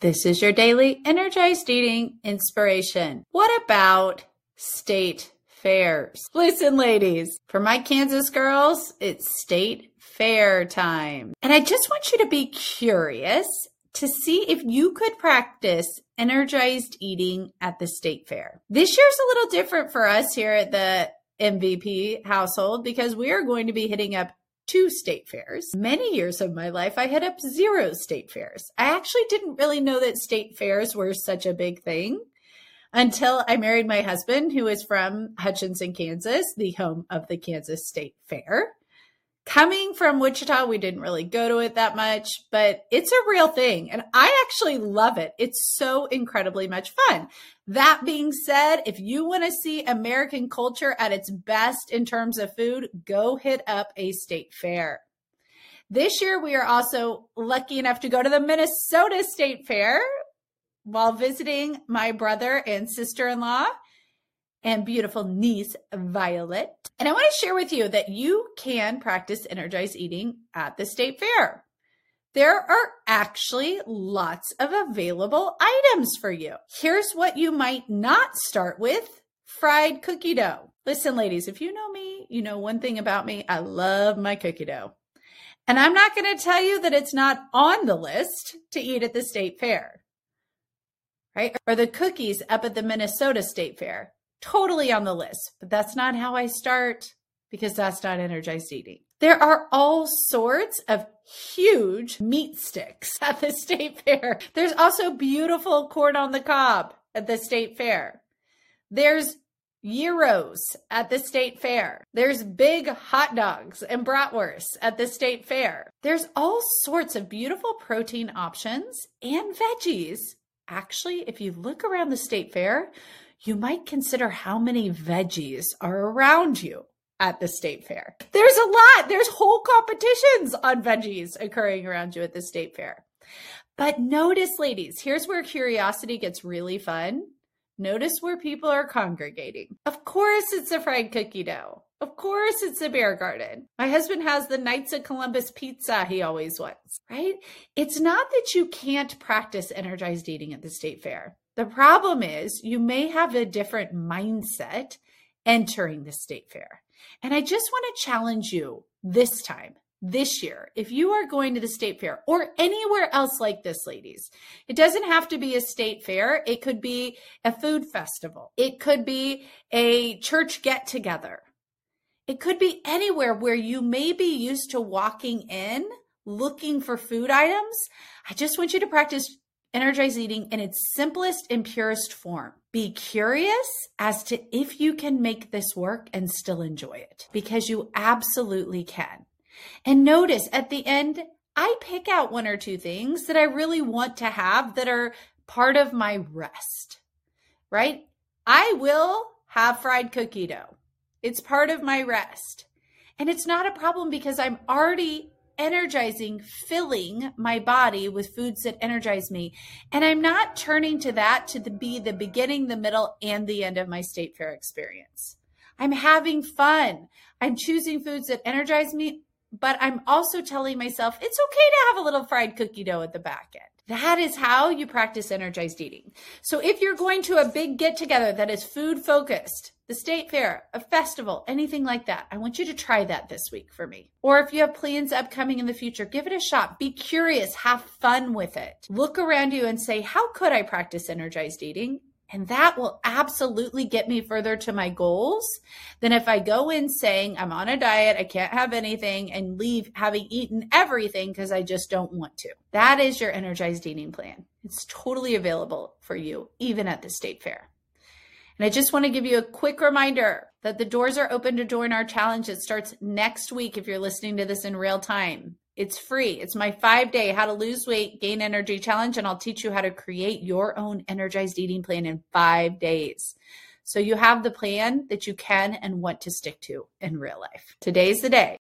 This is your daily energized eating inspiration. What about state fairs? Listen, ladies, for my Kansas girls, it's state fair time. And I just want you to be curious to see if you could practice energized eating at the state fair. This year's a little different for us here at the MVP household because we are going to be hitting up two state fairs. Many years of my life, I had up zero state fairs. I actually didn't really know that state fairs were such a big thing until I married my husband, who is from Hutchinson, Kansas, the home of the Kansas State Fair. Coming from Wichita, we didn't really go to it that much, but it's a real thing. And I actually love it. It's so incredibly much fun. That being said, if you want to see American culture at its best in terms of food, go hit up a state fair. This year, we are also lucky enough to go to the Minnesota State Fair while visiting my brother and sister in law and beautiful niece, Violet. And I want to share with you that you can practice energized eating at the state fair. There are actually lots of available items for you. Here's what you might not start with fried cookie dough. Listen, ladies, if you know me, you know one thing about me I love my cookie dough. And I'm not going to tell you that it's not on the list to eat at the state fair, right? Or the cookies up at the Minnesota State Fair totally on the list, but that's not how I start because that's not energized eating. There are all sorts of huge meat sticks at the state fair. There's also beautiful corn on the cob at the state fair. There's gyros at the state fair. There's big hot dogs and bratwursts at the state fair. There's all sorts of beautiful protein options and veggies. Actually, if you look around the state fair, you might consider how many veggies are around you at the state fair. There's a lot. There's whole competitions on veggies occurring around you at the state fair. But notice, ladies, here's where curiosity gets really fun. Notice where people are congregating. Of course, it's the fried cookie dough. Of course, it's the beer garden. My husband has the Knights of Columbus pizza he always wants, right? It's not that you can't practice energized eating at the state fair. The problem is you may have a different mindset entering the state fair. And I just want to challenge you this time, this year, if you are going to the state fair or anywhere else like this, ladies, it doesn't have to be a state fair. It could be a food festival. It could be a church get together. It could be anywhere where you may be used to walking in looking for food items. I just want you to practice energized eating in its simplest and purest form. Be curious as to if you can make this work and still enjoy it because you absolutely can. And notice at the end, I pick out one or two things that I really want to have that are part of my rest, right? I will have fried cookie dough. It's part of my rest. And it's not a problem because I'm already energizing, filling my body with foods that energize me. And I'm not turning to that to the, be the beginning, the middle, and the end of my state fair experience. I'm having fun. I'm choosing foods that energize me, but I'm also telling myself it's okay to have a little fried cookie dough at the back end. That is how you practice energized eating. So if you're going to a big get together that is food focused, the state fair, a festival, anything like that, I want you to try that this week for me. Or if you have plans upcoming in the future, give it a shot. Be curious, have fun with it. Look around you and say, how could I practice energized eating? And that will absolutely get me further to my goals than if I go in saying I'm on a diet, I can't have anything, and leave having eaten everything because I just don't want to. That is your energized eating plan. It's totally available for you, even at the state fair. And I just want to give you a quick reminder that the doors are open to join our challenge. It starts next week if you're listening to this in real time. It's free. It's my five day how to lose weight, gain energy challenge, and I'll teach you how to create your own energized eating plan in five days. So you have the plan that you can and want to stick to in real life. Today's the day.